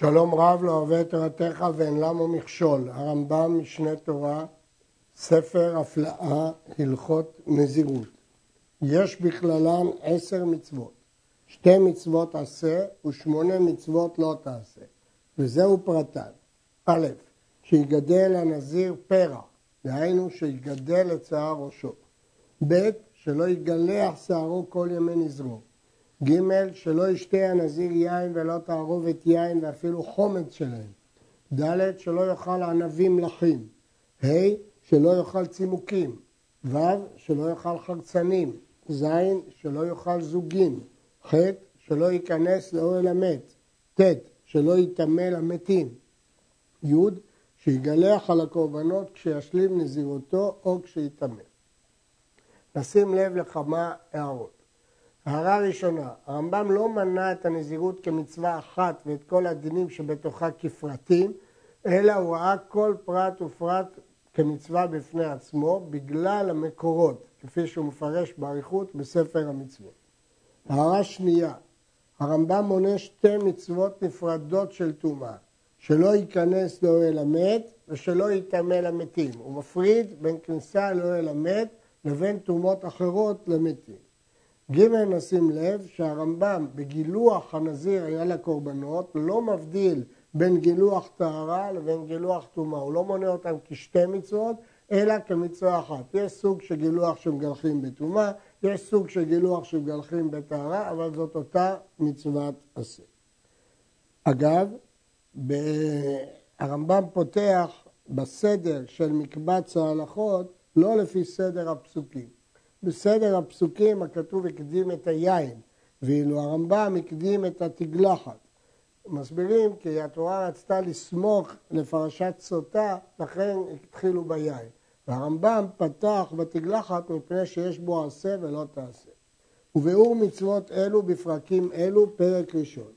שלום רב לא אוהב את תורתך ואין למו מכשול. הרמב"ם, משנה תורה, ספר הפלאה, הלכות נזירות. יש בכללן עשר מצוות. שתי מצוות עשה ושמונה מצוות לא תעשה. וזהו פרטן. א', שיגדל הנזיר פרע, דהיינו שיגדל את שיער ראשו. ב', שלא יגלח שערו כל ימי נזרו. ג' שלא ישתה הנזיר יין ולא תערובת יין ואפילו חומץ שלהם. ד' שלא יאכל ענבים מלכים. ה' שלא יאכל צימוקים. ו' שלא יאכל חרצנים. ז' שלא יאכל זוגין. ח' שלא ייכנס לאוהל המת. ט' שלא יטמא למתים. י' שיגלח על הקורבנות כשישלים נזירותו או כשיטמא. נשים לב לכמה הערות. הערה ראשונה, הרמב"ם לא מנה את הנזירות כמצווה אחת ואת כל הדינים שבתוכה כפרטים, אלא הוא ראה כל פרט ופרט כמצווה בפני עצמו בגלל המקורות, כפי שהוא מפרש באריכות בספר המצוות. הערה שנייה, הרמב"ם מונה שתי מצוות נפרדות של טומאה, שלא ייכנס לאוהל המת ושלא יטמא למתים. הוא מפריד בין כניסה לאוהל המת לבין טומאות אחרות למתים. ג' נשים לב שהרמב"ם בגילוח הנזיר היה לקורבנות לא מבדיל בין גילוח טהרה לבין גילוח טומאה, הוא לא מונה אותם כשתי מצוות אלא כמצווה אחת. יש סוג של גילוח שמגלחים בטומאה, יש סוג של גילוח שמגלחים בטהרה, אבל זאת אותה מצוות עשה. אגב, הרמב"ם פותח בסדר של מקבץ ההלכות לא לפי סדר הפסוקים. בסדר הפסוקים הכתוב הקדים את היין, ואילו הרמב"ם הקדים את התגלחת. מסבירים כי התורה רצתה לסמוך לפרשת סוטה, לכן התחילו ביין. והרמב"ם פתח בתגלחת מפני שיש בו עשה ולא תעשה. וביאור מצוות אלו בפרקים אלו, פרק ראשון.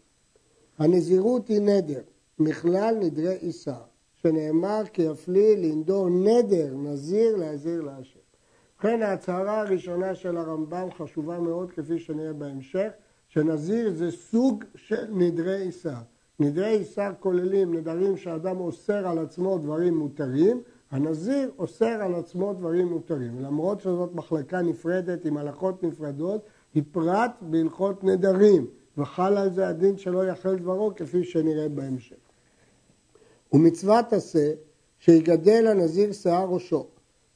הנזירות היא נדר, מכלל נדרי עיסה, שנאמר כי יפליא לנדור נדר נזיר להזיר להשם. ובכן ההצהרה הראשונה של הרמב"ם חשובה מאוד כפי שנראה בהמשך, שנזיר זה סוג של נדרי עיסה. נדרי עיסה כוללים נדרים שאדם אוסר על עצמו דברים מותרים, הנזיר אוסר על עצמו דברים מותרים. למרות שזאת מחלקה נפרדת עם הלכות נפרדות, היא פרט בהלכות נדרים, וחל על זה הדין שלא יחל דברו כפי שנראה בהמשך. ומצוות עשה שיגדל הנזיר שיער ראשו.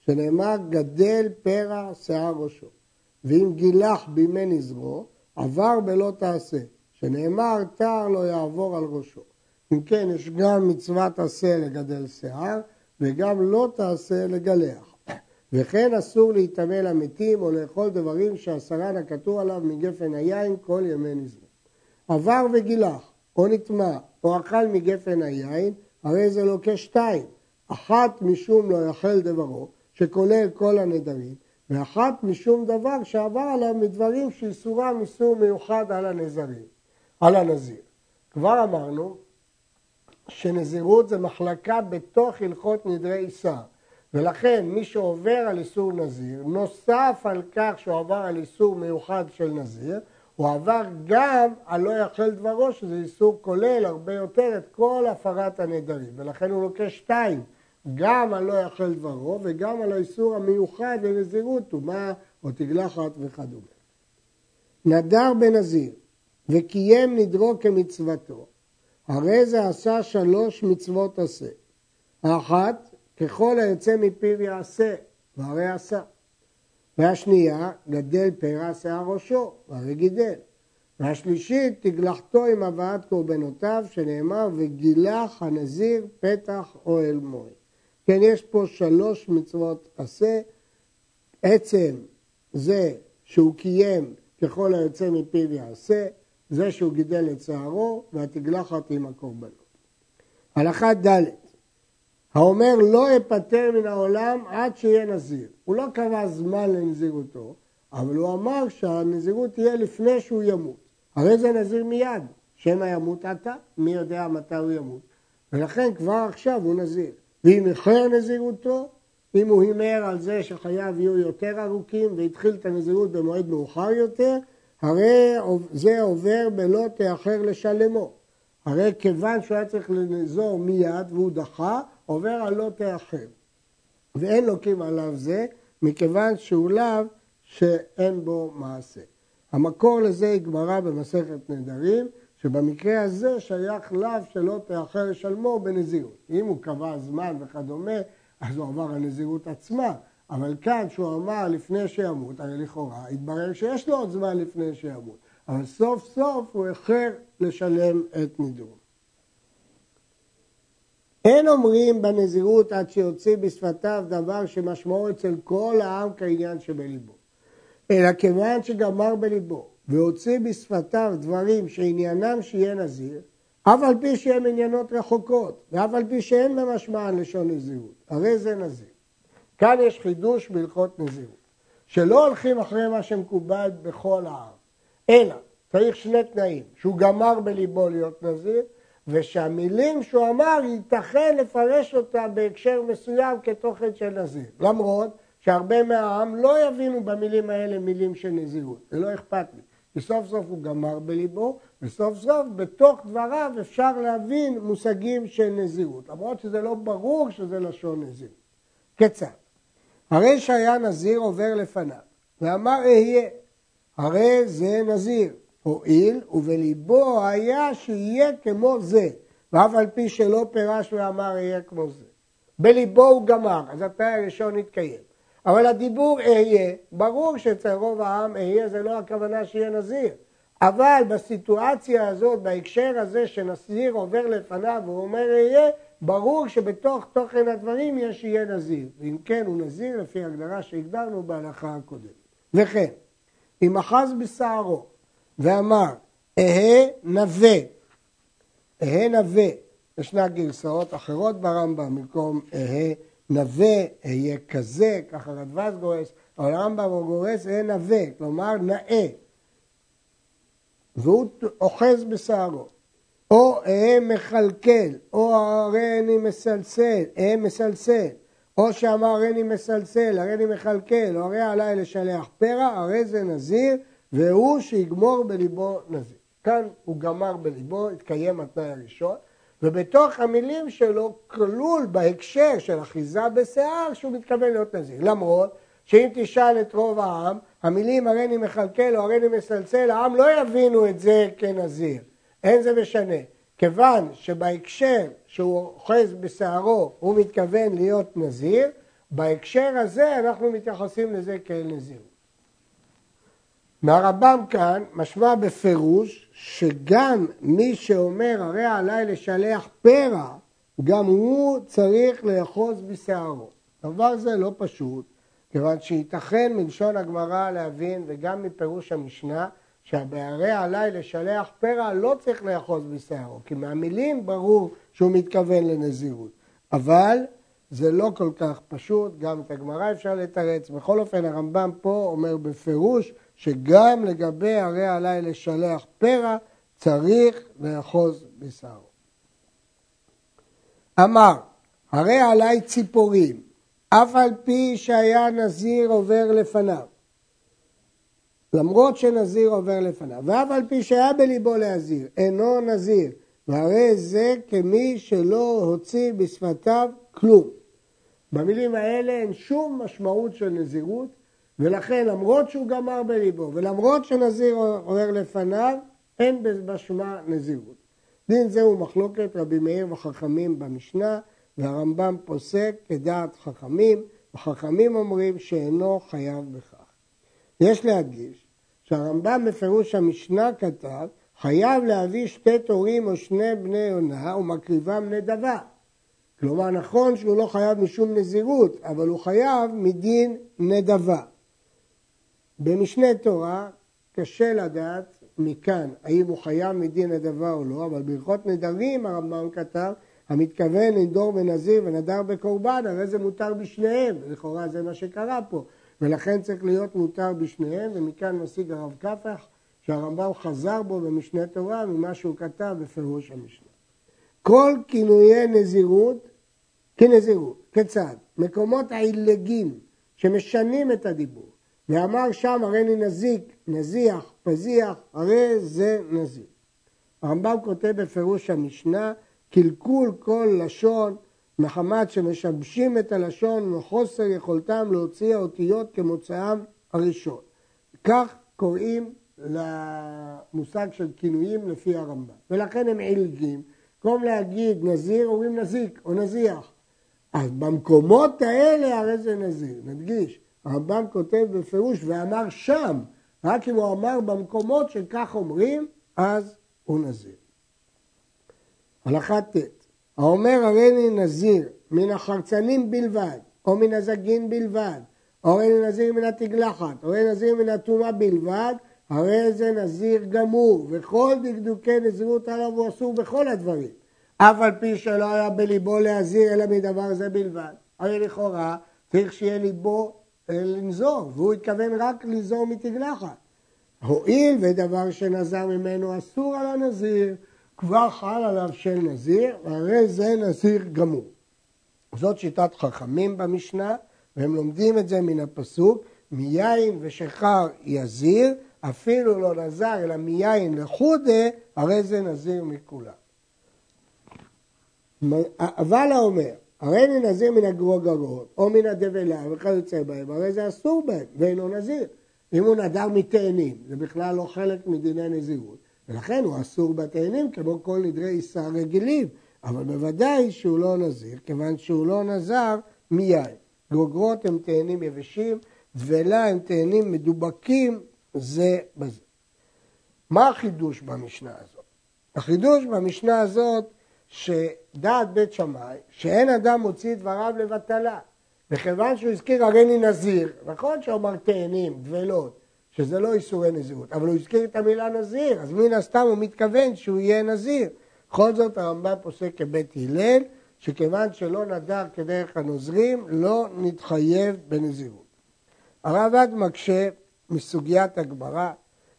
שנאמר גדל פרע שיער ראשו. ואם גילח בימי נזרו, עבר בלא תעשה, שנאמר תער לא יעבור על ראשו. אם כן, יש גם מצוות עשה לגדל שיער, וגם לא תעשה לגלח. וכן אסור להיטמא למתים או לאכול דברים שהסרן הכתוב עליו מגפן היין כל ימי נזרו. עבר וגילח, או נטמע, או אכל מגפן היין, הרי זה לוקה שתיים. אחת משום לא יאכל דברו, שכולל כל הנדרים, ואחת משום דבר שעבר עליו מדברים שאיסורם איסור מיוחד על הנזרים, על הנזיר. כבר אמרנו שנזירות זה מחלקה בתוך הלכות נדרי עיסה, ולכן מי שעובר על איסור נזיר, נוסף על כך שהוא עבר על איסור מיוחד של נזיר, הוא עבר גם על לא יאכל דברו, שזה איסור כולל הרבה יותר את כל הפרת הנדרים, ולכן הוא לוקח שתיים, גם על לא יאכל דברו וגם על האיסור המיוחד לנזירות, טומאה או תגלחת וכדומה. נדר בנזיר וקיים נדרו כמצוותו, הרי זה עשה שלוש מצוות עשה. האחת, ככל היוצא מפיו יעשה, והרי עשה. והשנייה, גדל פרע שיער ראשו, והרי גידל. והשלישית, תגלחתו עם הבאת קורבנותיו, שנאמר, וגילח הנזיר פתח אוהל מועד. כן, יש פה שלוש מצוות עשה. עצם זה שהוא קיים ככל היוצא מפיו יעשה, זה שהוא גידל את שערו והתגלחת עם הקורבנות. הלכה ד' האומר לא אפטר מן העולם עד שיהיה נזיר. הוא לא קבע זמן לנזירותו, אבל הוא אמר שהנזירות תהיה לפני שהוא ימות. הרי זה נזיר מיד, שמא ימות עתה, מי יודע מתי הוא ימות. ולכן כבר עכשיו הוא נזיר. ואם איחר נזירותו, אם הוא הימר על זה שחייו יהיו יותר ארוכים והתחיל את הנזירות במועד מאוחר יותר, הרי זה עובר בלא תאחר לשלמו. הרי כיוון שהוא היה צריך לנזור מיד והוא דחה, עובר על לא תאחר. ואין לוקים עליו זה, מכיוון שהוא לאו שאין בו מעשה. המקור לזה היא גמרא במסכת נדרים, שבמקרה הזה שייך לאו שלא תאחר לשלמו בנזירות. אם הוא קבע זמן וכדומה, אז הוא עבר הנזירות עצמה. אבל כאן, שהוא אמר לפני שימות, הרי לכאורה התברר שיש לו עוד זמן לפני שימות. אבל סוף סוף הוא איחר לשלם את נדרו. אין אומרים בנזירות עד שיוציא בשפתיו דבר שמשמעו אצל כל העם כעניין שבליבו. אלא כיוון שגמר בליבו והוציא בשפתיו דברים שעניינם שיהיה נזיר, אף על פי שהם עניינות רחוקות, ואף על פי שאין במשמען לשון נזירות, הרי זה נזיר. כאן יש חידוש בהלכות נזירות, שלא הולכים אחרי מה שמקובל בכל העם, אלא צריך שני תנאים, שהוא גמר בליבו להיות נזיר, ושהמילים שהוא אמר ייתכן לפרש אותה בהקשר מסוים כתוכן של נזיר. למרות שהרבה מהעם לא יבינו במילים האלה מילים של נזירות, זה לא אכפת לי. כי סוף סוף הוא גמר בליבו, וסוף סוף בתוך דבריו אפשר להבין מושגים של נזירות, למרות שזה לא ברור שזה לשון נזירות. כיצד? הרי שהיה נזיר עובר לפניו, ואמר אהיה, הרי זה נזיר, הואיל ובליבו היה שיהיה כמו זה, ואף על פי שלא פירש ואמר אהיה כמו זה. בליבו הוא גמר, אז התנאי הראשון התקיים. אבל הדיבור אהיה, ברור שאצל רוב העם אהיה זה לא הכוונה שיהיה נזיר. אבל בסיטואציה הזאת, בהקשר הזה שנזיר עובר לפניו והוא אומר אהיה, ברור שבתוך תוכן הדברים יש שיהיה נזיר. ואם כן, הוא נזיר לפי הגדרה שהגדרנו בהלכה הקודמת. וכן, אם אחז בשערו ואמר, אהה נווה, אהה נווה, ישנה גרסאות אחרות ברמב"ם, במקום אהה נווה, אהיה כזה, ככה רדווז גורס, אבל הרמב"ם הוא גורס אהה נווה, כלומר נאה, והוא אוחז בשערו. או אהה מכלכל, או הרי אני מסלסל, אהה מסלסל, או שאמר הרי אני מסלסל, הרי אני מכלכל, או הרי עליי לשלח פרע, הרי זה נזיר, והוא שיגמור בליבו נזיר. כאן הוא גמר בליבו, התקיים התנאי הראשון, ובתוך המילים שלו כלול בהקשר של אחיזה בשיער שהוא מתכוון להיות נזיר. למרות שאם תשאל את רוב העם, המילים הרי אני מכלכל או הרי אני מסלסל, העם לא יבינו את זה כנזיר. אין זה משנה. כיוון שבהקשר שהוא אוחז בשערו הוא מתכוון להיות נזיר, בהקשר הזה אנחנו מתייחסים לזה כאל נזיר. מהרמב"ם כאן משמע בפירוש שגם מי שאומר הרי עליי לשלח פרע, גם הוא צריך לאחוז בשערו. דבר זה לא פשוט, כיוון שייתכן מלשון הגמרא להבין וגם מפירוש המשנה שהבהרי עליי לשלח פרע לא צריך לאחוז בשערו, כי מהמילים ברור שהוא מתכוון לנזירות. אבל זה לא כל כך פשוט, גם את הגמרא אפשר לתרץ. בכל אופן הרמב"ם פה אומר בפירוש שגם לגבי הרי עליי לשלח פרע צריך לאחוז בשערו. אמר, הרי עליי ציפורים, אף על פי שהיה נזיר עובר לפניו. למרות שנזיר עובר לפניו, ואף על פי שהיה בליבו להזיר, אינו נזיר, והרי זה כמי שלא הוציא בשפתיו כלום. במילים האלה אין שום משמעות של נזירות, ולכן למרות שהוא גמר בליבו, ולמרות שנזיר עובר לפניו, אין בשמה נזירות. דין זה הוא מחלוקת רבי מאיר וחכמים במשנה, והרמב"ם פוסק כדעת חכמים, וחכמים אומרים שאינו חייב בכך. יש להדגיש שהרמב"ם בפירוש המשנה כתב, חייב להביא שתי תורים או שני בני יונה ומקריבם נדבה. כלומר, נכון שהוא לא חייב משום נזירות, אבל הוא חייב מדין נדבה. במשנה תורה קשה לדעת מכאן האם הוא חייב מדין נדבה או לא, אבל בהלכות נדרים הרמב"ם כתב, המתכוון לנדור בנזיר ונדר בקורבן, הרי זה מותר בשניהם, לכאורה זה מה שקרה פה, ולכן צריך להיות מותר בשניהם, ומכאן משיג הרב קפח שהרמב"ם חזר בו במשנה תורה ממה שהוא כתב בפירוש המשנה. כל כינויי נזירות כנזירות. כיצד? מקומות העילגים שמשנים את הדיבור. ואמר שם הרי אני נזיק, נזיח, פזיח, הרי זה נזיר. הרמב"ם כותב בפירוש המשנה, קלקול כל לשון מחמת שמשבשים את הלשון ומחוסר יכולתם להוציא האותיות כמוצאם הראשון. כך קוראים למושג של כינויים לפי הרמב"ם, ולכן הם עילגים. במקום להגיד נזיר אומרים נזיק או נזיח. אז במקומות האלה הרי זה נזיר. נדגיש, הרמב"ם כותב בפירוש ואמר שם, רק אם הוא אמר במקומות שכך אומרים, אז הוא נזיר. הלכה ט' האומר הריני נזיר מן החרצנים בלבד, או מן הזגין בלבד, או הריני נזיר מן התגלחת, או הריני נזיר מן הטומאה בלבד, הרי זה נזיר גמור, וכל דקדוקי נזירות עליו הוא אסור בכל הדברים. אף על פי שלא היה בליבו להזיר אלא מדבר זה בלבד. הרי לכאורה צריך שיהיה ליבו לנזור, והוא התכוון רק לנזור מתגלחת. הואיל ודבר שנזר ממנו אסור על הנזיר, כבר חל עליו של נזיר, והרי זה נזיר גמור. זאת שיטת חכמים במשנה, והם לומדים את זה מן הפסוק, מיין ושכר יזיר, אפילו לא נזר אלא מיין לחודה, הרי זה נזיר מכולם. אבל האומר, הרי אני נזיר מן הגרוגרות, או מן הדבלה, וכיוצא בהם, הרי זה אסור בהם, ואינו נזיר. אם הוא נדר מתאנים, זה בכלל לא חלק מדיני נזירות, ולכן הוא אסור בתאנים כמו כל נדרי עיסה רגילים, אבל בוודאי שהוא לא נזיר, כיוון שהוא לא נזר מיין. גרוגרות הם תאנים יבשים, דבלה הם תאנים מדובקים זה בזה. מה החידוש במשנה הזאת? החידוש במשנה הזאת שדעת בית שמאי, שאין אדם מוציא דבריו לבטלה. וכיוון שהוא הזכיר הריני נזיר, נכון שהוא אמר תאנים, דבלות, שזה לא איסורי נזירות, אבל הוא הזכיר את המילה נזיר, אז מן הסתם הוא מתכוון שהוא יהיה נזיר. בכל זאת הרמב"ם פוסק כבית הלל, שכיוון שלא נדר כדרך הנוזרים, לא נתחייב בנזירות. הרב מקשה מסוגיית הגמרא,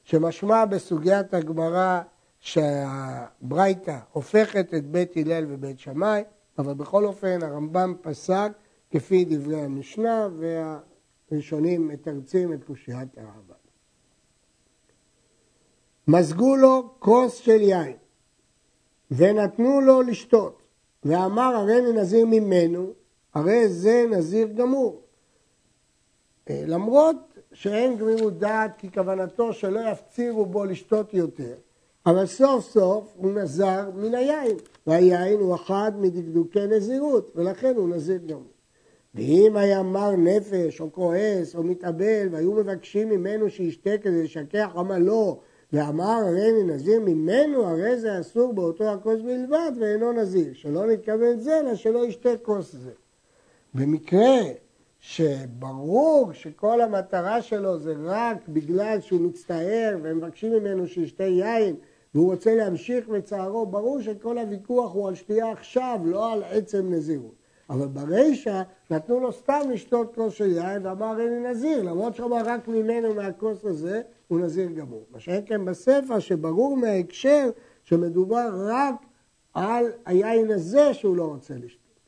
שמשמע בסוגיית הגמרא שהברייתא הופכת את בית הלל ובית שמאי, אבל בכל אופן הרמב"ם פסק כפי דברי המשנה והראשונים מתרצים את קושיית הרמב"ם. מזגו לו כוס של יין ונתנו לו לשתות ואמר הרי אני נזיר ממנו, הרי זה נזיר גמור. אה, למרות שאין גמירות דעת כי כוונתו שלא יפצירו בו לשתות יותר, אבל סוף סוף הוא נזר מן היין, והיין הוא אחד מדקדוקי נזירות, ולכן הוא נזיר גמור. ואם היה מר נפש או כועס או מתאבל והיו מבקשים ממנו שישתה כדי לשכח עמלו ואמר הרי אני נזיר ממנו הרי זה אסור באותו הכוס בלבד ואינו נזיר שלא נתכוון זה אלא שלא ישתה כוס זה. במקרה שברור שכל המטרה שלו זה רק בגלל שהוא מצטער והם מבקשים ממנו שישתה יין והוא רוצה להמשיך בצערו, ברור שכל הוויכוח הוא על שתייה עכשיו, לא על עצם נזירות. אבל ברישא נתנו לו סתם לשתות כוס של יין ואמר אין לי נזיר, למרות שהוא אמר רק ממנו מהכוס הזה הוא נזיר גמור. מה שאין כן בספר שברור מההקשר שמדובר רק על היין הזה שהוא לא רוצה לשתות.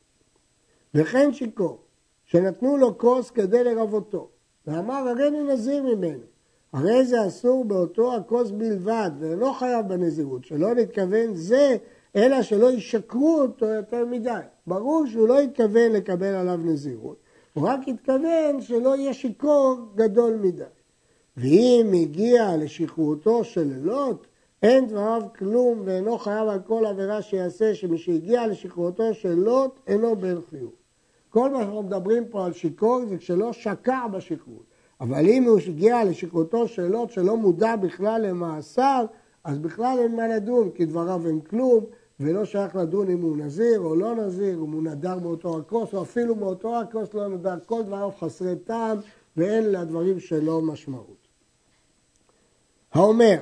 וכן שיכור, שנתנו לו כוס כדי לרבותו, ואמר הרי אני נזיר ממנו. הרי זה אסור באותו הכוס בלבד, ואינו חייב בנזירות, שלא נתכוון זה, אלא שלא ישקרו אותו יותר מדי. ברור שהוא לא התכוון לקבל עליו נזירות, הוא רק התכוון שלא יהיה שיכור גדול מדי. ואם הגיע לשכרותו של לוט, אין דבריו כלום ואינו חייב על כל עבירה שיעשה, שמי שהגיע לשכרותו של לוט אינו בן חיוב. כל מה שאנחנו מדברים פה על שיכור זה כשלא שקע בשכרות. אבל אם הוא הגיע לשכרותו של לוט שלא מודע בכלל למעשיו, אז בכלל אין מה לדון, כי דבריו הם כלום, ולא שייך לדון אם הוא נזיר או לא נזיר, אם הוא נדר מאותו הכוס, או אפילו מאותו הכוס לא נדר, כל דבריו חסרי טעם, ואין לדברים שלו משמעות. האומר,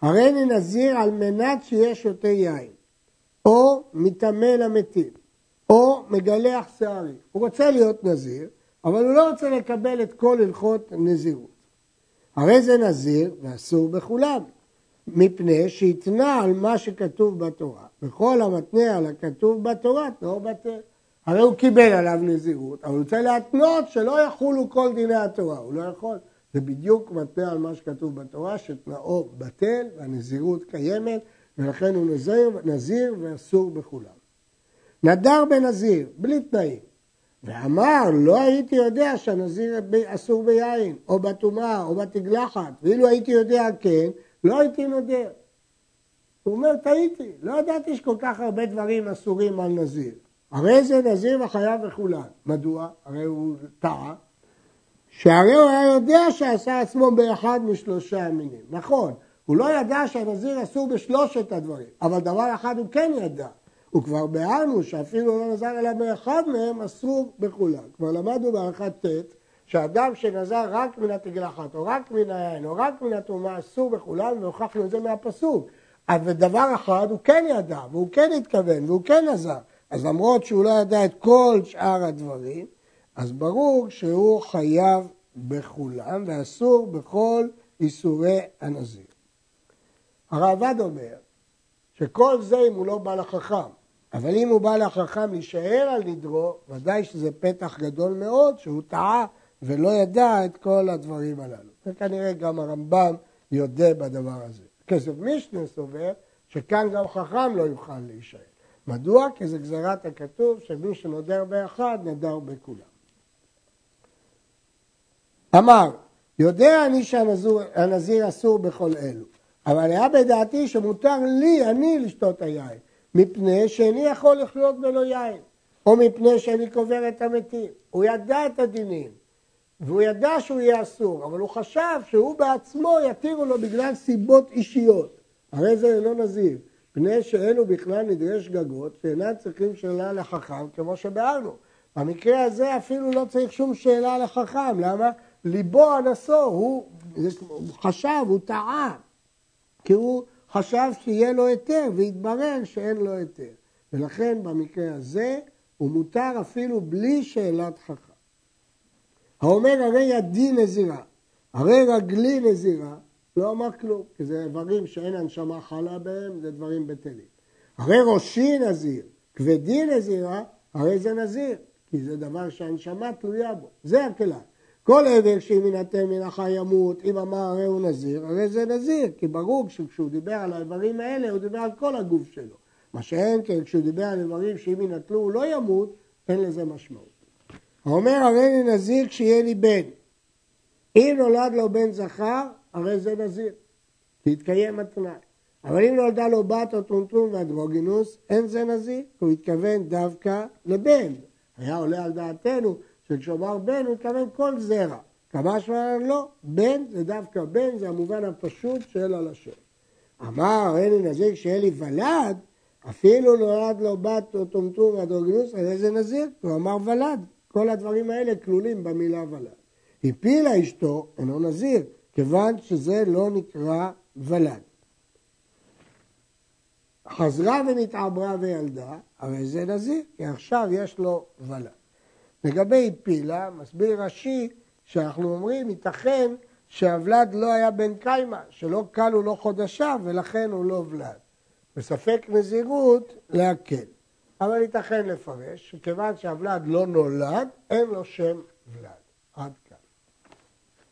הרי אני נזיר על מנת שיהיה שותה יין, או מטמא למתים, או מגלח שערי. הוא רוצה להיות נזיר, אבל הוא לא רוצה לקבל את כל הלכות נזירות. הרי זה נזיר ואסור בכולם, מפני שהתנה על מה שכתוב בתורה. וכל המתנה על הכתוב בתורה, תנאו בטל. הרי הוא קיבל עליו נזירות, אבל הוא רוצה להתנות שלא יחולו כל דיני התורה, הוא לא יכול. זה בדיוק מתנה על מה שכתוב בתורה, שתנאו בטל והנזירות קיימת, ולכן הוא נזיר, נזיר ואסור בכולם. נדר בנזיר, בלי תנאים, ואמר, לא הייתי יודע שהנזיר אסור ביין, או בטומאה, או בתגלחת, ואילו הייתי יודע כן, לא הייתי נודר. הוא אומר, טעיתי, לא ידעתי שכל כך הרבה דברים אסורים על נזיר. הרי זה נזיר וחייב וכולן. מדוע? הרי הוא טעה. שהרי הוא היה יודע שעשה עצמו באחד משלושה המינים. נכון, הוא לא ידע שהנזיר אסור בשלושת הדברים, אבל דבר אחד הוא כן ידע. וכבר ביארנו שאפילו לא נזר אלא באחד מהם אסור בכולם. כבר למדנו בערכת ט' שאדם שנזר רק מן התגלחת, או רק מן היין, או רק מן התרומה, אסור בכולם, והוכחנו את זה מהפסוק. אבל דבר אחד הוא כן ידע, והוא כן התכוון, והוא כן נזר. אז למרות שהוא לא ידע את כל שאר הדברים, אז ברור שהוא חייב בכולם, ואסור בכל איסורי הנזיר. הרעב"ד אומר שכל זה אם הוא לא בא לחכם, אבל אם הוא בא לחכם להישאר על נדרו, ודאי שזה פתח גדול מאוד שהוא טעה ולא ידע את כל הדברים הללו. וכנראה גם הרמב"ם יודה בדבר הזה. כסף משנה סובר שכאן גם חכם לא יוכל להישאר. מדוע? כי זה גזרת הכתוב שמי שנודר באחד נדר בכולם. אמר, יודע אני שהנזיר אסור בכל אלו, אבל היה בדעתי שמותר לי, אני, לשתות היין, מפני שאיני יכול לחיות בלא יין, או מפני שאני קובר את המתים. הוא ידע את הדינים, והוא ידע שהוא יהיה אסור, אבל הוא חשב שהוא בעצמו יתירו לו בגלל סיבות אישיות. הרי זה אינו נזיר, פני שאלו בכלל נדרי שגגות שאינם צריכים שאלה לחכם כמו שבארנו. במקרה הזה אפילו לא צריך שום שאלה לחכם, למה? ליבו אנסו, הוא, הוא חשב, הוא טעה, כי הוא חשב שיהיה לו היתר והתברר שאין לו היתר. ולכן במקרה הזה הוא מותר אפילו בלי שאלת חכם. האומר הרי ידי נזירה, הרי רגלי נזירה, לא אמר כלום, כי זה דברים שאין הנשמה חלה בהם, זה דברים בטלים. הרי ראשי נזיר, כבדי נזירה, הרי זה נזיר, כי זה דבר שהנשמה תלויה בו, זה הכלל. כל עבר שאם יינתן מן החי ימות, אם אמר הרי הוא נזיר, הרי זה נזיר, כי ברור שכשהוא דיבר על האיברים האלה, הוא דיבר על כל הגוף שלו. מה שאין כן, כשהוא דיבר על איברים שאם יינטלו הוא לא ימות, אין לזה משמעות. האומר הרי אני נזיר כשיהיה לי בן. אם נולד לו בן זכר, הרי זה נזיר, כי יתקיים התנאי. אבל אם נולדה לו בת או טומטום ואנדרוגינוס, אין זה נזיר, הוא התכוון דווקא לבן. היה עולה על דעתנו שכשאומר בן הוא מתכוון כל זרע. כמה שאומר לא, בן זה דווקא בן, זה המובן הפשוט של הלשון. אמר אין לי נזיר לי ולד, אפילו נולד לו בת או טומטום ואנדרוגינוס, הרי זה נזיר, הוא אמר ולד. כל הדברים האלה כלולים במילה ולד. הפילה אשתו, אינו נזיר, כיוון שזה לא נקרא ולד. חזרה ונתעברה וילדה, הרי זה נזיר, כי עכשיו יש לו ולד. לגבי פילה, מסביר רש"י שאנחנו אומרים, ייתכן שהוולד לא היה בן קיימא, שלא כלו לו חודשיו ולכן הוא לא ולד. בספק נזירות, להקל. אבל ייתכן לפרש שכיוון שהוולד לא נולד, אין לו שם ולד. עד